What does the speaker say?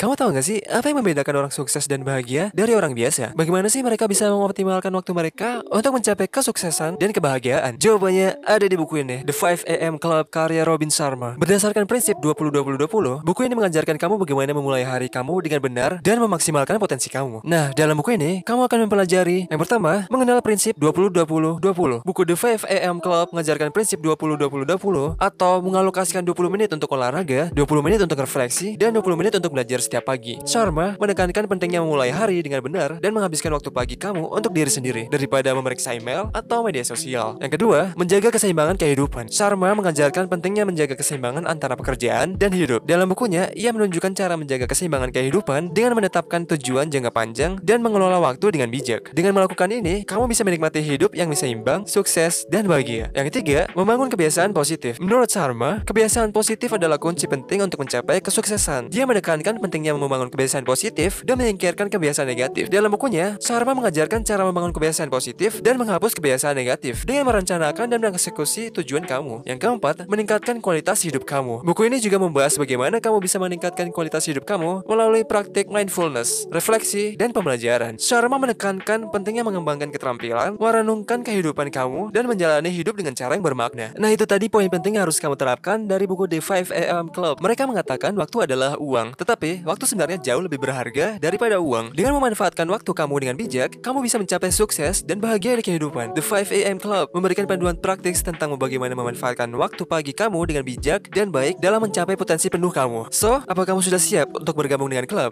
Kamu tahu nggak sih apa yang membedakan orang sukses dan bahagia dari orang biasa? Bagaimana sih mereka bisa mengoptimalkan waktu mereka untuk mencapai kesuksesan dan kebahagiaan? Jawabannya ada di buku ini, The 5 AM Club karya Robin Sharma. Berdasarkan prinsip 20-20-20, buku ini mengajarkan kamu bagaimana memulai hari kamu dengan benar dan memaksimalkan potensi kamu. Nah, dalam buku ini, kamu akan mempelajari yang pertama, mengenal prinsip 20-20-20. Buku The 5 AM Club mengajarkan prinsip 20-20-20 atau mengalokasikan 20 menit untuk olahraga, 20 menit untuk refleksi, dan 20 menit untuk belajar setiap pagi. Sharma menekankan pentingnya memulai hari dengan benar dan menghabiskan waktu pagi kamu untuk diri sendiri daripada memeriksa email atau media sosial. Yang kedua, menjaga keseimbangan kehidupan. Sharma mengajarkan pentingnya menjaga keseimbangan antara pekerjaan dan hidup. Dalam bukunya, ia menunjukkan cara menjaga keseimbangan kehidupan dengan menetapkan tujuan jangka panjang dan mengelola waktu dengan bijak. Dengan melakukan ini, kamu bisa menikmati hidup yang seimbang, sukses, dan bahagia. Yang ketiga, membangun kebiasaan positif. Menurut Sharma, kebiasaan positif adalah kunci penting untuk mencapai kesuksesan. Dia menekankan pentingnya membangun kebiasaan positif dan menyingkirkan kebiasaan negatif. Dalam bukunya, Sharma mengajarkan cara membangun kebiasaan positif dan menghapus kebiasaan negatif dengan merencanakan dan mengeksekusi tujuan kamu. Yang keempat, meningkatkan kualitas hidup kamu. Buku ini juga membahas bagaimana kamu bisa meningkatkan kualitas hidup kamu melalui praktik mindfulness, refleksi, dan pembelajaran. Sharma menekankan pentingnya mengembangkan keterampilan, merenungkan kehidupan kamu, dan menjalani hidup dengan cara yang bermakna. Nah itu tadi poin penting yang harus kamu terapkan dari buku The 5 AM Club. Mereka mengatakan waktu adalah uang, tetapi waktu sebenarnya jauh lebih berharga daripada uang. Dengan memanfaatkan waktu kamu dengan bijak, kamu bisa mencapai sukses dan bahagia di kehidupan. The 5 AM Club memberikan panduan praktis tentang bagaimana memanfaatkan waktu pagi kamu dengan bijak dan baik dalam mencapai potensi penuh kamu. So, apa kamu sudah siap untuk bergabung dengan klub?